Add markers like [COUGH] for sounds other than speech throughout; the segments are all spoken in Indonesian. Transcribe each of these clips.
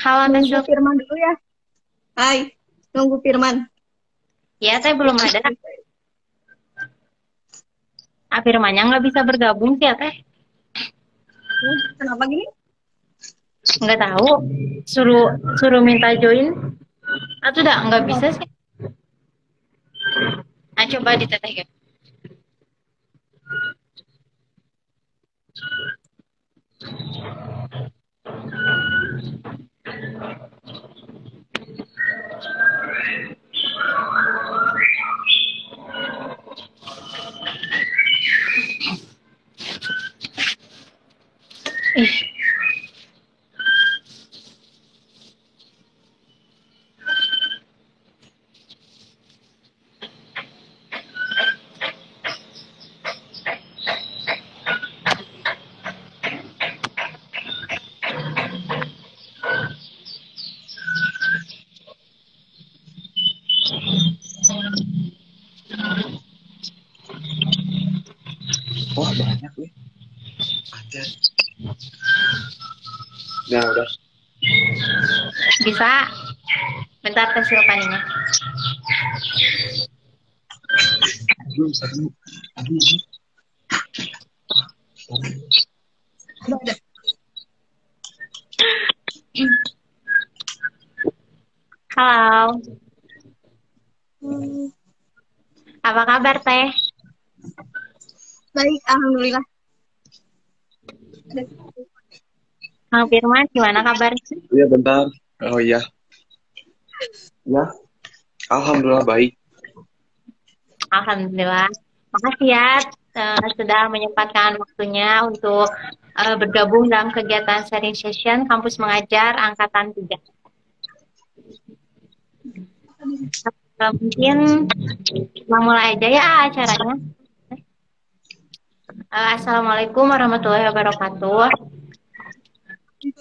halaman nunggu Firman dulu ya. Hai, nunggu Firman. Ya, saya belum ada. Ah, Firmannya nggak bisa bergabung sih ya, Teh. Kenapa gini? Nggak tahu. Suruh suruh minta join. Atau udah nggak bisa sih. Nah, coba diteteh ya. Ih, Wah banyak nih. Ada. Nah udah. bisa. Bentar Teh Silvaninya. Belum satu. Aduh. Udah ada. Halo. Hmm, Apa kabar Teh? baik, alhamdulillah. Kang Firman, gimana kabar? Iya bentar. Oh iya. Ya. Alhamdulillah baik. Alhamdulillah. Makasih ya eh, sudah menyempatkan waktunya untuk eh, bergabung dalam kegiatan sharing session Kampus Mengajar Angkatan 3. Eh, mungkin mulai aja ya acaranya. Eh, Assalamualaikum warahmatullahi wabarakatuh.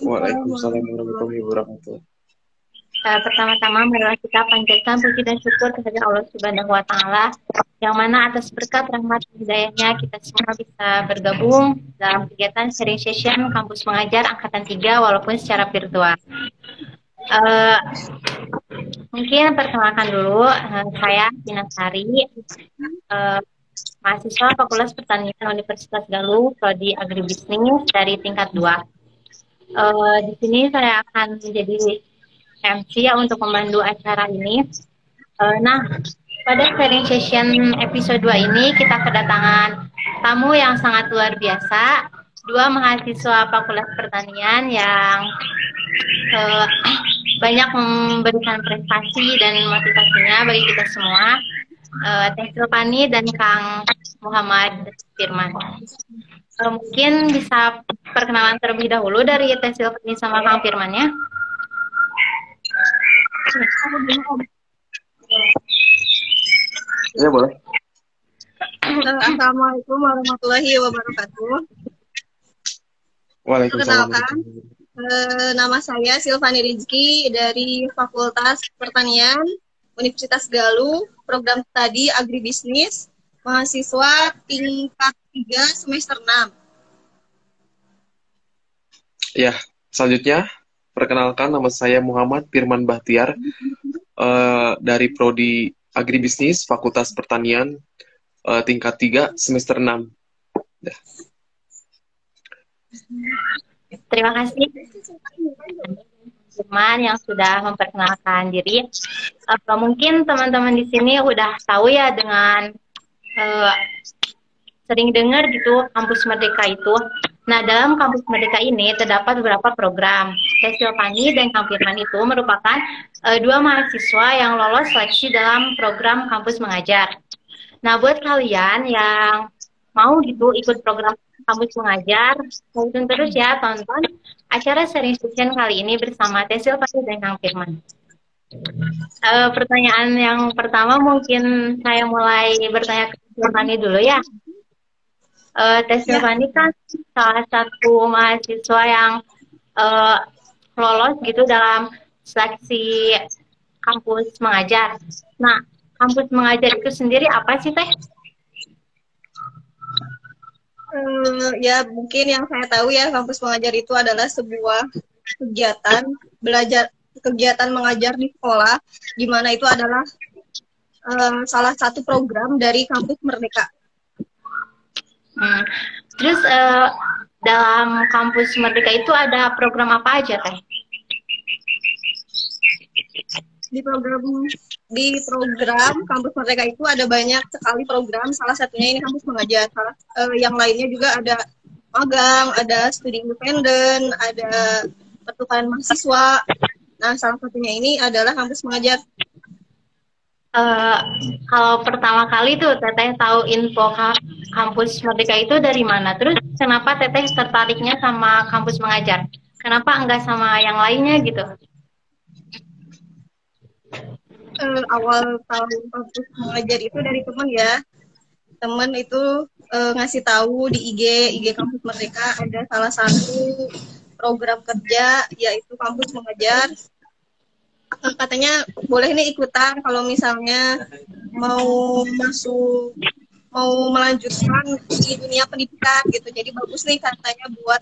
Waalaikumsalam warahmatullahi wabarakatuh. Eh, pertama-tama marilah kita panjatkan puji dan syukur kepada Allah Subhanahu wa taala yang mana atas berkat rahmat dan hidayahnya kita semua bisa bergabung dalam kegiatan sharing session kampus mengajar angkatan 3 walaupun secara virtual. Eh, mungkin perkenalkan dulu eh, saya Tina Sari eh, mahasiswa Fakultas Pertanian Universitas Galuh prodi Agribisnis dari tingkat 2. Eh, di sini saya akan menjadi MC ya untuk memandu acara ini. Eh, nah, pada sharing session episode 2 ini kita kedatangan tamu yang sangat luar biasa, dua mahasiswa Fakultas Pertanian yang eh, banyak memberikan prestasi dan motivasinya bagi kita semua. Eh, Teh Silvani dan Kang Muhammad Firman. Eh, mungkin bisa perkenalan terlebih dahulu dari Teh Silvani sama Kang Firman ya. Iya boleh. Eh, Assalamualaikum warahmatullahi wabarakatuh. Waalaikumsalam. Perkenalkan. Eh, nama saya Silvani Rizky dari Fakultas Pertanian Universitas Galuh, program studi agribisnis, mahasiswa tingkat 3 semester 6. Ya, selanjutnya perkenalkan nama saya Muhammad Firman Bahtiar eh, dari prodi Agribisnis Fakultas Pertanian eh, tingkat 3 semester 6. Terima kasih teman yang sudah memperkenalkan diri. Eh, mungkin teman-teman di sini udah tahu ya dengan eh, sering dengar gitu kampus Merdeka itu. Nah, dalam kampus Merdeka ini terdapat beberapa program. Teh Silvani dan Kang Firman itu merupakan eh, dua mahasiswa yang lolos seleksi dalam program kampus mengajar. Nah, buat kalian yang mau gitu ikut program kampus mengajar, tonton terus ya, tonton acara sharing session kali ini bersama Teh Silvani dan Kang Firman. Eh, pertanyaan yang pertama mungkin saya mulai bertanya ke Silvani dulu ya. Eh, Teh Silvani kan salah satu mahasiswa yang eh, lolos gitu dalam seleksi kampus mengajar. Nah, kampus mengajar itu sendiri apa sih Teh? Eh, ya mungkin yang saya tahu ya kampus pengajar itu adalah sebuah kegiatan belajar kegiatan mengajar di sekolah, di mana itu adalah uh, salah satu program dari kampus Merdeka. Hmm. Terus uh, dalam kampus Merdeka itu ada program apa aja teh? Di program di program kampus Merdeka itu ada banyak sekali program. Salah satunya ini kampus mengajar. Salah, uh, yang lainnya juga ada magang, ada studi independen, ada pertukaran mahasiswa. Nah, salah satunya ini adalah kampus mengajar. Uh, kalau pertama kali tuh Teteh tahu info kampus Merdeka itu dari mana? Terus kenapa Teteh tertariknya sama kampus mengajar? Kenapa enggak sama yang lainnya gitu? Uh, awal tahu kampus mengajar itu dari teman ya. Teman itu uh, ngasih tahu di IG IG kampus Merdeka ada salah satu program kerja yaitu kampus mengajar katanya boleh nih ikutan kalau misalnya mau masuk mau melanjutkan di dunia pendidikan gitu. Jadi bagus nih katanya buat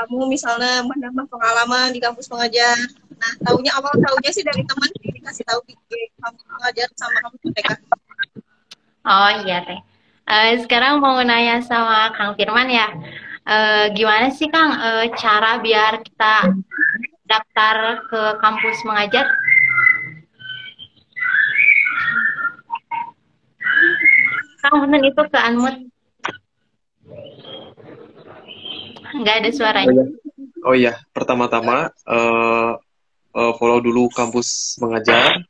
kamu misalnya menambah pengalaman di kampus mengajar nah tahunya awal tahunya sih dari teman dikasih tahu di kampus mengajar sama kampus Merdeka oh iya teh. Uh, sekarang mau nanya sama Kang Firman ya, uh, gimana sih Kang uh, cara biar kita daftar ke kampus mengajar? Kang Firman itu ke Anmut. Nggak ada suaranya. Oh iya, oh, iya. pertama-tama uh, uh, follow dulu kampus mengajar,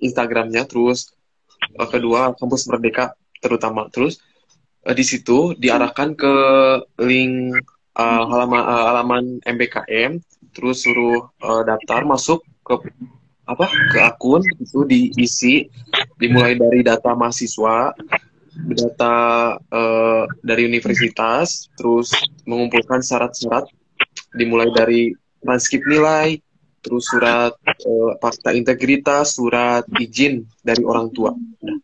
Instagramnya, terus uh, kedua kampus Merdeka terutama terus uh, di situ diarahkan ke link uh, halaman uh, halaman MBKM terus suruh uh, daftar masuk ke apa ke akun itu diisi dimulai dari data mahasiswa data uh, dari universitas terus mengumpulkan syarat-syarat dimulai dari transkrip nilai terus surat uh, fakta integritas surat izin dari orang tua nah.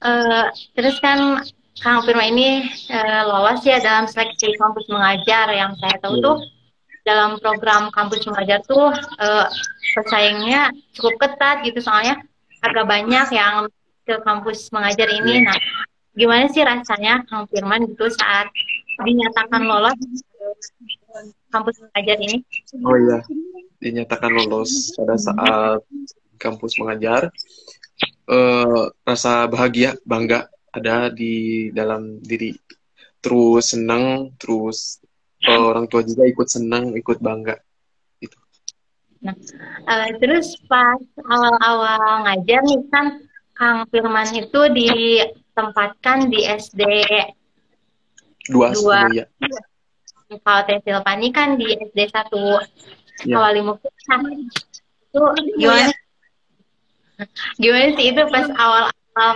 Uh, terus kan Kang Firma ini uh, lolos ya dalam seleksi kampus mengajar yang saya tahu hmm. tuh dalam program kampus mengajar tuh uh, pesaingnya cukup ketat gitu soalnya agak banyak yang ke kampus mengajar ini. Nah, gimana sih rasanya Kang Firman gitu saat dinyatakan lolos kampus mengajar ini? Oh iya, dinyatakan lolos pada saat kampus mengajar uh, rasa bahagia bangga ada di dalam diri terus senang terus uh, orang tua juga ikut senang ikut bangga itu nah uh, terus pas awal-awal ngajar nih kan Kang Firman itu ditempatkan di SD dua, dua ya. kalau Teh Silvani kan di SD satu ya. Kawalimukti nah, itu gimana Gimana sih itu pas awal-awal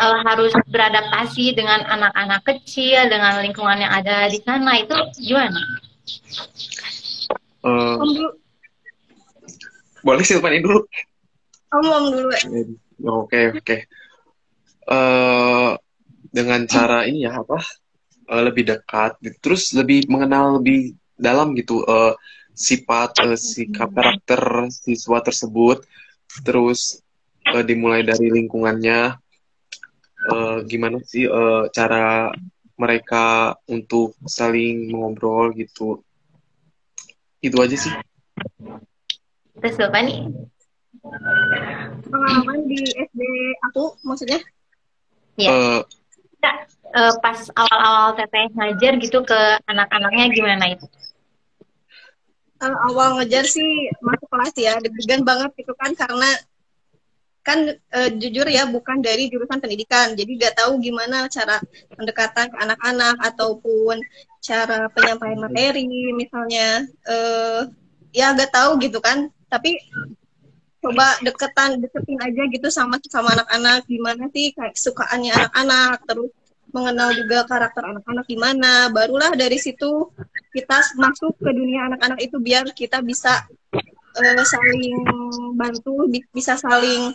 uh, harus beradaptasi dengan anak-anak kecil, dengan lingkungan yang ada di sana itu gimana? Uh, boleh Silvani dulu. Om dulu. Oke okay, oke. Okay. Uh, eh, dengan cara ini ya apa? Uh, lebih dekat, terus lebih mengenal lebih dalam gitu uh, sifat, uh, sikap karakter siswa tersebut, terus uh, dimulai dari lingkungannya uh, gimana sih uh, cara mereka untuk saling mengobrol gitu itu aja sih terus apa nih pengalaman di SD aku maksudnya? Ya uh, uh, pas awal-awal teteh ngajar gitu ke anak-anaknya gimana itu? Uh, awal ngajar sih masuk kelas ya deg-degan banget gitu kan karena kan uh, jujur ya bukan dari jurusan pendidikan. Jadi nggak tahu gimana cara pendekatan ke anak-anak ataupun cara penyampaian materi misalnya. Uh, ya nggak tahu gitu kan. Tapi coba deketan deketin aja gitu sama sama anak-anak. Gimana sih sukaannya anak-anak? Terus mengenal juga karakter anak-anak gimana? Barulah dari situ kita masuk ke dunia anak-anak itu biar kita bisa uh, saling bantu bisa saling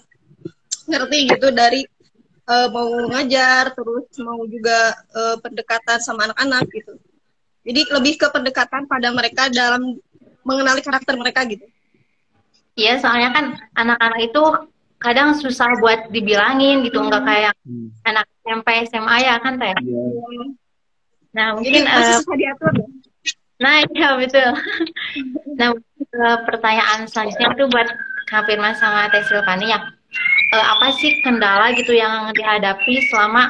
ngerti gitu dari uh, mau ngajar terus mau juga uh, pendekatan sama anak-anak gitu. Jadi lebih ke pendekatan pada mereka dalam mengenali karakter mereka gitu. Iya, soalnya kan anak-anak itu kadang susah buat dibilangin gitu, nggak hmm. kayak hmm. anak SMP SMA ya kan teh. Yeah. Nah mungkin Jadi, uh, susah diatur. Ya? Nah iya betul. [LAUGHS] nah uh, pertanyaan selanjutnya itu buat Kak Firman sama Teh Silvani ya. Uh, apa sih kendala gitu yang dihadapi selama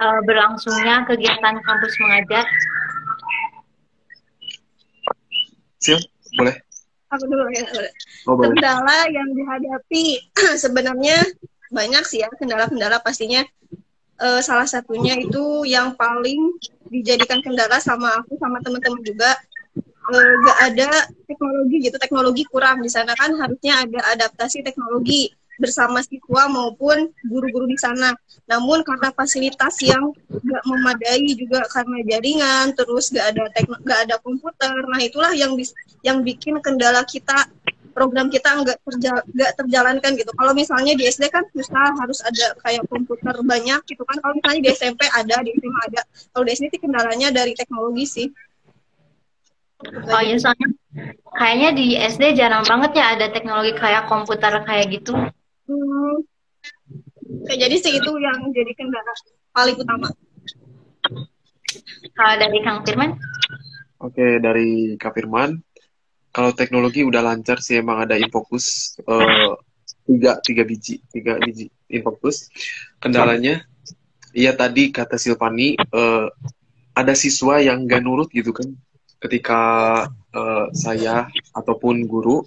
uh, berlangsungnya kegiatan kampus mengajar? Sil, boleh? Aku dulu ya. Oh, kendala yang dihadapi [CLEARS THROAT] sebenarnya banyak sih ya kendala-kendala pastinya. Uh, salah satunya itu yang paling dijadikan kendala sama aku sama teman-teman juga uh, gak ada teknologi gitu teknologi kurang di sana kan harusnya ada adaptasi teknologi bersama siswa maupun guru-guru di sana. Namun karena fasilitas yang gak memadai juga karena jaringan, terus gak ada tekno, gak ada komputer. Nah itulah yang yang bikin kendala kita program kita nggak terjal, gak terjalankan gitu. Kalau misalnya di SD kan susah harus ada kayak komputer banyak gitu kan. Kalau misalnya di SMP ada, di SMA ada. Kalau di SD sih kendalanya dari teknologi sih. Oh iya soalnya kayaknya di SD jarang banget ya ada teknologi kayak komputer kayak gitu. Hmm. jadi sih itu yang jadi kendala paling utama. Kalau dari Kang Firman? Oke, dari Kang Firman, kalau teknologi udah lancar sih emang ada infokus uh, tiga tiga biji tiga biji infokus. Kendalanya, iya tadi kata Silvani uh, ada siswa yang gak nurut gitu kan ketika uh, saya ataupun guru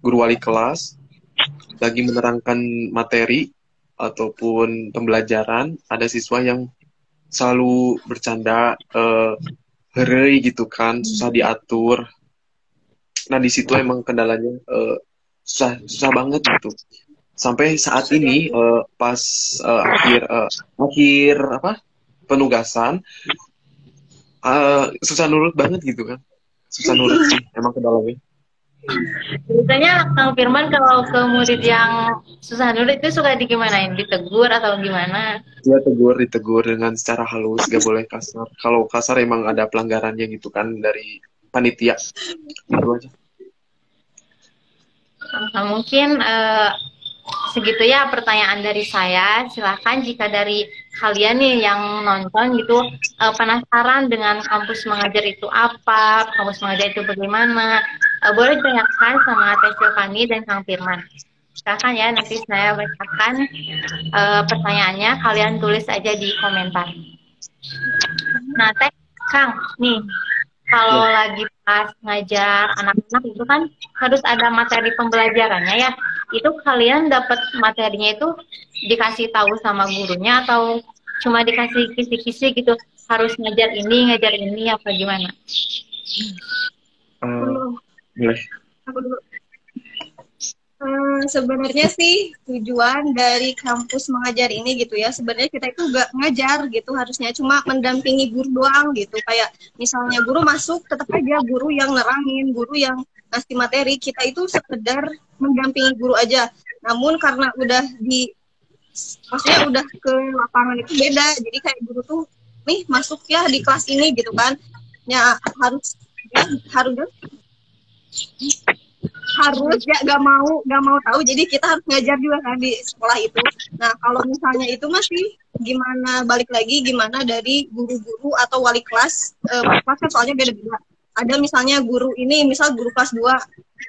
guru wali kelas lagi menerangkan materi ataupun pembelajaran ada siswa yang selalu bercanda uh, heri gitu kan susah diatur nah di situ emang kendalanya uh, susah susah banget gitu sampai saat ini uh, pas uh, akhir uh, akhir apa penugasan uh, susah nurut banget gitu kan susah nurut sih emang kendalanya Biasanya Kang Firman kalau ke murid yang susah nurut itu suka digimanain? Ditegur atau gimana? Iya tegur, ditegur dengan secara halus, gak boleh kasar. Kalau kasar emang ada pelanggarannya gitu kan dari panitia. Itu aja. Nah, mungkin uh, segitu ya pertanyaan dari saya. Silahkan jika dari kalian nih yang nonton gitu uh, penasaran dengan kampus mengajar itu apa, kampus mengajar itu bagaimana, uh, boleh ditanyakan sama Teh Silvani dan Kang Firman. Silahkan ya, nanti saya bacakan uh, pertanyaannya, kalian tulis aja di komentar. Nah, Teh, Kang, nih, kalau ya. lagi pas ngajar anak-anak itu kan harus ada materi pembelajarannya ya. Itu kalian dapat materinya itu dikasih tahu sama gurunya atau cuma dikasih kisi-kisi gitu harus ngajar ini, ngajar ini apa gimana? Uh, boleh. Aku dulu. Hmm, sebenarnya sih tujuan dari kampus mengajar ini gitu ya sebenarnya kita itu gak ngajar gitu harusnya cuma mendampingi guru doang gitu. Kayak misalnya guru masuk tetap aja guru yang nerangin guru yang ngasih materi. Kita itu sekedar mendampingi guru aja. Namun karena udah di maksudnya udah ke lapangan itu beda. Jadi kayak guru tuh nih masuk ya di kelas ini gitu kan. Ya harus ya harus harus. Ya gak mau gak mau tahu. Jadi kita harus ngajar juga kan di sekolah itu. Nah kalau misalnya itu masih gimana balik lagi gimana dari guru-guru atau wali kelas eh, kelas kan soalnya beda-beda. Ada misalnya guru ini misal guru kelas 2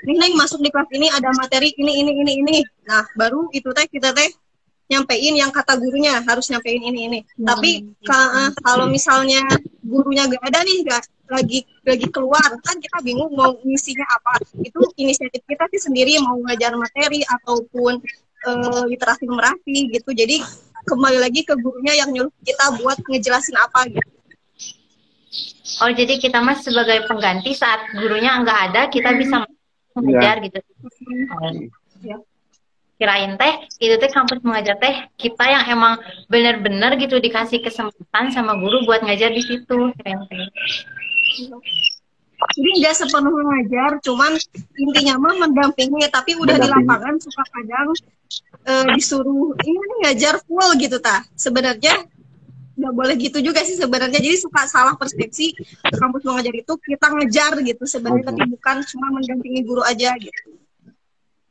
ini neng masuk di kelas ini ada materi ini ini ini ini. Nah baru itu teh kita teh nyampein yang kata gurunya harus nyampein ini ini. Hmm. tapi ka, kalau misalnya gurunya gak ada nih gak lagi lagi keluar kan kita bingung mau ngisinya apa itu inisiatif kita sih sendiri mau ngajar materi ataupun uh, literasi numerasi gitu jadi kembali lagi ke gurunya yang nyuruh kita buat ngejelasin apa gitu oh jadi kita mas sebagai pengganti saat gurunya nggak ada kita bisa iya. mengajar ya. gitu oh. ya kirain teh itu teh kampus mengajar teh kita yang emang bener-bener gitu dikasih kesempatan sama guru buat ngajar di situ kirain teh jadi nggak sepenuhnya ngajar cuman intinya mah mendampingi tapi udah di lapangan suka kadang e, disuruh ini ngajar full gitu ta sebenarnya nggak boleh gitu juga sih sebenarnya. Jadi suka salah persepsi kampus mengajar itu kita ngejar gitu sebenarnya tapi bukan cuma mendampingi guru aja gitu.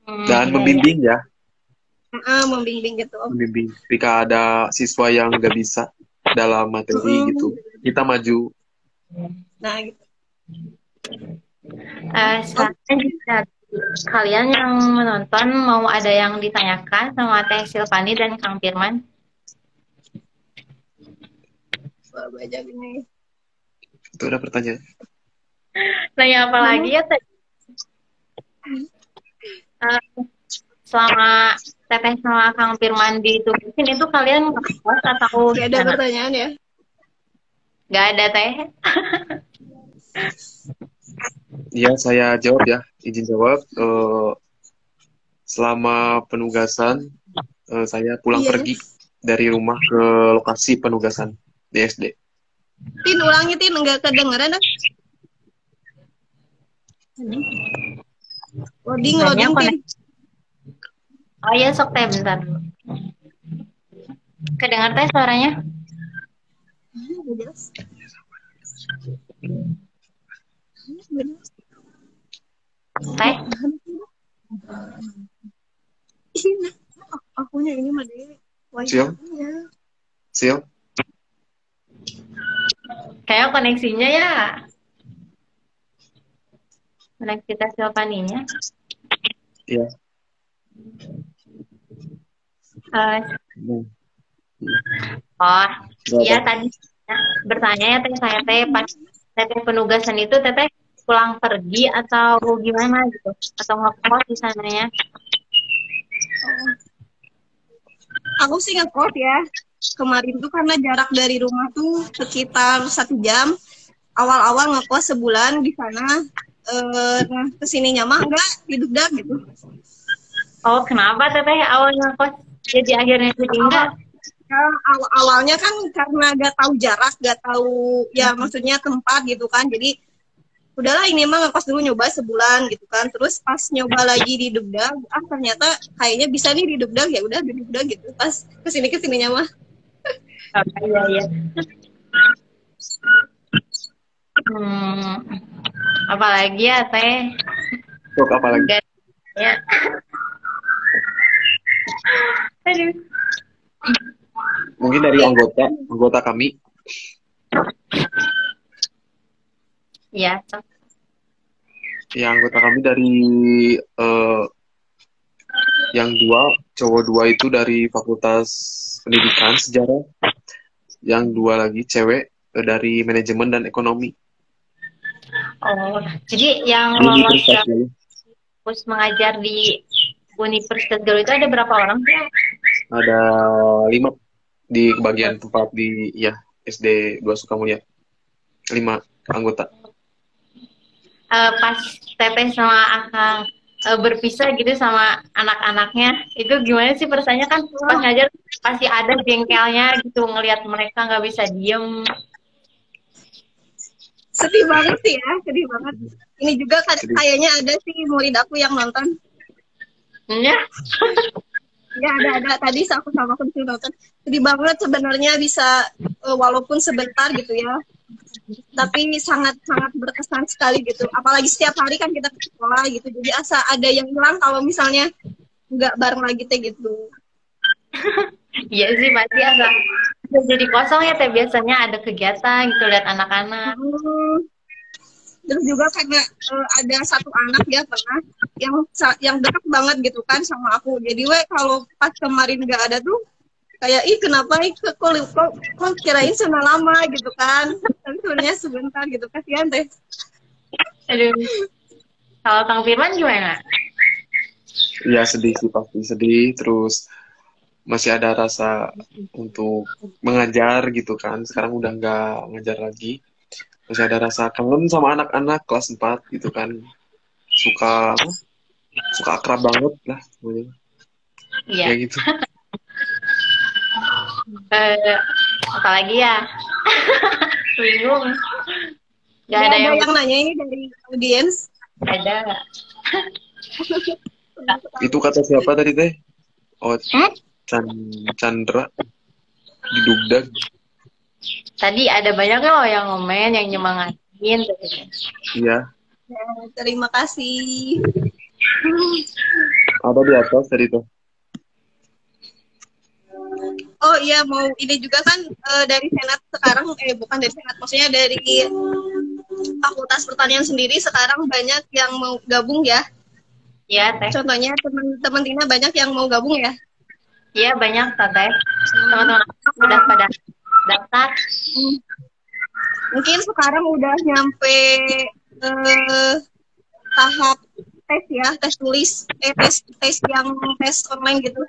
Hmm, dan iya, membimbing ya. Heeh, membimbing gitu. Membimbing. Jika ada siswa yang nggak bisa dalam materi Mm-mm. gitu kita maju nah gitu. Eh, selanjutnya jika kalian yang menonton mau ada yang ditanyakan sama Teh Silvani dan Kang Firman. Baca gini. Itu ada pertanyaan. Nanya apa lagi ya Teh? Eh, selama Teteh sama Kang Firman ditugasin itu kalian ngekos atau Oke, ada pertanyaan ya? Nggak ada Teh? [LAUGHS] Iya, saya jawab ya. Izin jawab. Eh, selama penugasan, eh, saya pulang Iya. pergi dari rumah ke lokasi penugasan di SD. Tin ulangi Tin nggak kedengeran ah. Loading loading Tin Oh iya sok Teh bentar. Kedengar Teh suaranya? Udah jelas. Teh? Ini akunya ini mah deh. Siap. Sil, Kayak koneksinya ya. Koneksitas Silvaninya. Iya. Eh, Hmm. oh, iya tadi ya, bertanya ya teh saya teh pas teteh penugasan itu teteh pulang pergi atau gimana gitu atau ngekos di sananya Aku sih ngekos ya. Kemarin tuh karena jarak dari rumah tuh sekitar satu jam. Awal-awal ngekos sebulan di sana. Eh, nah ke sininya mah enggak hidup gitu. oh kenapa teteh awalnya ngekos jadi akhirnya jadi enggak Ya, aw- awalnya kan karena gak tahu jarak, gak tahu ya maksudnya tempat gitu kan. Jadi udahlah ini mah ngekos dulu nyoba sebulan gitu kan. Terus pas nyoba lagi di Dugdag, ah ternyata kayaknya bisa nih di Dugdag ya udah di Dugdag gitu. Pas ke sini ke sininya mah. Oh, iya iya hmm, apalagi ya teh Sok apa lagi? Enggak ya aduh Mungkin dari anggota, anggota kami. Ya sok. Ya, anggota kami dari eh, yang dua, cowok dua itu dari Fakultas Pendidikan Sejarah. Yang dua lagi cewek eh, dari Manajemen dan Ekonomi. oh jadi yang lolos kampus mengajar di Universitas Galuh itu ada berapa orang sih? Ada lima di bagian tempat di ya SD 2 Sukamulya. Lima anggota. Eh, pas Teteh sama Akang eh, berpisah gitu sama anak-anaknya itu gimana sih perasaannya kan pas ngajar pasti ada jengkelnya gitu ngelihat mereka nggak bisa diem Sedih banget sih ya, sedih banget. Ini juga kayaknya ada sih murid aku yang nonton. ya Ya ada ada tadi aku sama aku nonton. Sedih banget sebenarnya bisa eh, walaupun sebentar gitu ya. Tapi sangat sangat berkesan sekali gitu. Apalagi setiap hari kan kita ke sekolah gitu. Jadi asa ada yang hilang kalau misalnya nggak bareng lagi teh gitu. [LAUGHS] iya sih pasti agak jadi kosong ya teh biasanya ada kegiatan gitu lihat anak-anak Hmm. Terus juga karena eh, ada satu anak ya pernah yang yang dekat banget gitu kan sama aku. Jadi we kalau pas kemarin nggak ada tuh kayak ih kenapa ih kok kok, kok, kirain sana lama gitu kan. Tapi sebenarnya sebentar gitu kasihan teh. aduh kalau Kang Firman gimana Ya sedih sih pasti sedih. Terus masih ada rasa untuk mengajar gitu kan. Sekarang udah nggak ngajar lagi. Masih ada rasa kangen sama anak-anak kelas 4 gitu kan. Suka apa? Suka akrab banget lah. iya Kayak gitu. Eh, apalagi ya [LAUGHS] bingung nggak Nggak ada yang yang nanya ini dari audiens. ada Itu kata siapa tadi teh? Oh? Chan Chandra di Dugdag. tadi ada banyak loh yang ngomen, yang nyemangatin. Iya. Ya, terima kasih. Ada di atas tadi tuh. Oh iya mau ini juga kan eh, dari senat sekarang eh bukan dari senat maksudnya dari Fakultas Pertanian sendiri sekarang banyak yang mau gabung ya. Iya, Teh. Contohnya teman-teman Tina banyak yang mau gabung ya. Iya, banyak, Teh. Teman-teman aku udah pada daftar. Mungkin sekarang udah nyampe eh, tahap tes ya, tes tulis, eh tes tes yang tes online gitu.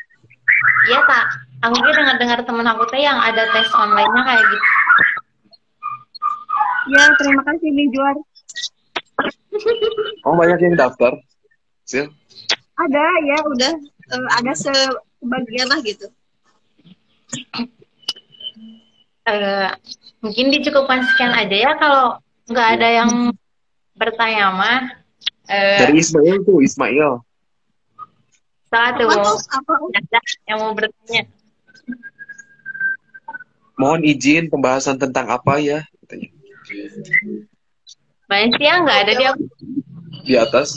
Iya, Kak. Aku juga dengar-dengar temen aku teh yang ada tes online-nya kayak gitu. Ya, terima kasih nih Juar. Oh banyak yang daftar. Sil. Ada ya, udah eh, ada sebagian lah gitu. Eh, mungkin dicukupkan sekian aja ya kalau nggak ada yang bertanya mah. Eh, Dari Ismail tuh, Ismail. satu yang mau bertanya. Mohon izin pembahasan tentang apa ya? Katanya. Yang nggak ada di aku. Di atas.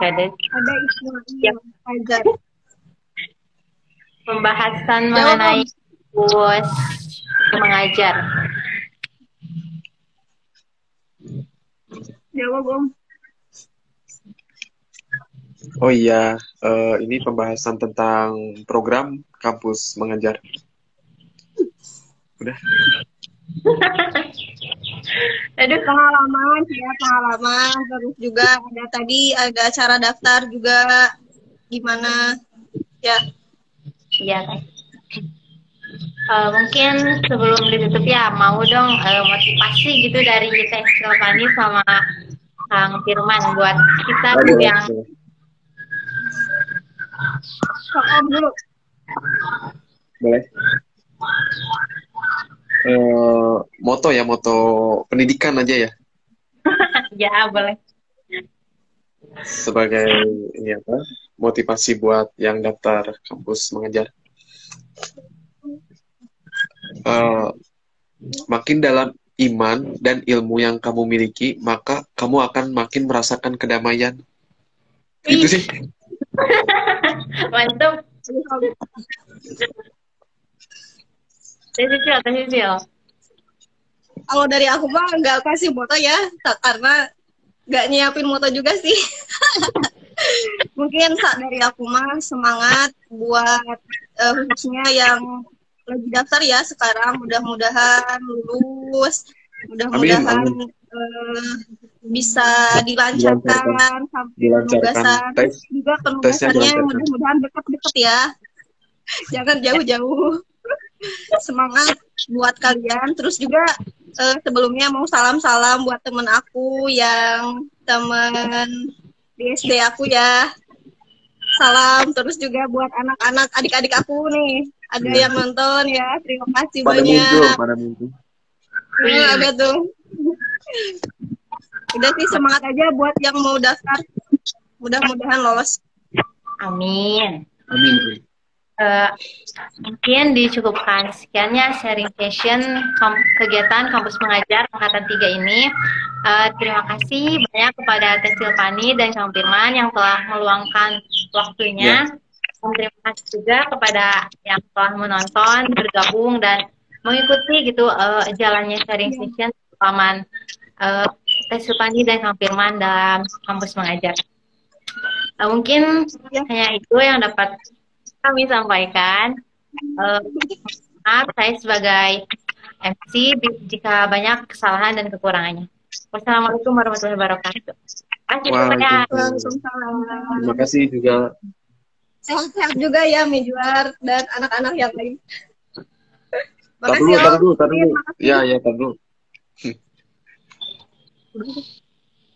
Nggak ada. Ada Ismail Fajar. Pembahasan Jawab, mengenai bos mengajar. Jawab Om. Oh iya, eh, ini pembahasan tentang program kampus mengajar. Udah. [LAUGHS] Aduh, pengalaman ya pengalaman terus juga ada tadi ada cara daftar juga gimana ya iya kan. Eh, mungkin sebelum ditutup ya mau dong eh, motivasi gitu dari Teh Silvani sama Kang Firman buat kita boleh, yang Om dulu Boleh. Eh, moto ya, moto pendidikan aja ya. [LAUGHS] ya boleh. Sebagai ini apa? Motivasi buat yang daftar kampus mengajar. Eh, makin dalam iman dan ilmu yang kamu miliki, maka kamu akan makin merasakan kedamaian. Itu sih. [LAUGHS] Mantap. Teh Sisil, Teh Sisil. kalau dari aku mah nggak kasih moto ya ta- karena nggak nyiapin moto juga sih. [LAUGHS] Mungkin sak dari aku mah semangat buat eh, khususnya yang lagi daftar ya sekarang mudah-mudahan lulus mudah-mudahan eh, bisa dilancarkan sampai penugasan. juga penugasannya mudah-mudahan dekat-dekat ya. [LAUGHS] Jangan jauh-jauh semangat buat kalian terus juga eh, sebelumnya mau salam-salam buat temen aku yang temen di SD aku ya salam terus juga buat anak-anak adik-adik aku nih ada Iya. yang nonton ya terima kasih Pada banyak muncul, pada muncul. Iya, ada tuh [LAUGHS] udah sih semangat aja buat yang mau daftar mudah-mudahan lolos Amin. Amin. Eh, mungkin dicukupkan sekiannya sharing session kam- kegiatan kampus mengajar angkatan 3 ini. Eh, terima kasih banyak kepada Teh Silvani dan Kang Firman yang telah meluangkan waktunya. Dan terima kasih juga kepada yang telah menonton, bergabung dan mengikuti gitu eh, jalannya sharing session pengalaman eh, Teh Silvani dan Kang Firman dalam kampus mengajar. Eh, mungkin Ya. hanya itu yang dapat kami sampaikan. Eh, maaf saya sebagai MC jika banyak kesalahan dan kekurangannya. Wassalamualaikum warahmatullahi wabarakatuh. Terima kasih. Terima juga. sehat-sehat juga ya Mijuar dan anak-anak yang lain Tar dulu, tar dulu, tar dulu. Ya, ya, tar dulu.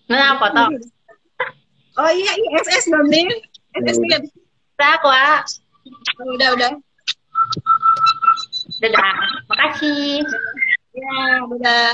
Nah, foto. Oh iya, ISS dong, Din. ISS kan. Bisa, Wak. Oh, udah, udah. Dadah. Makasih. Ya, udah.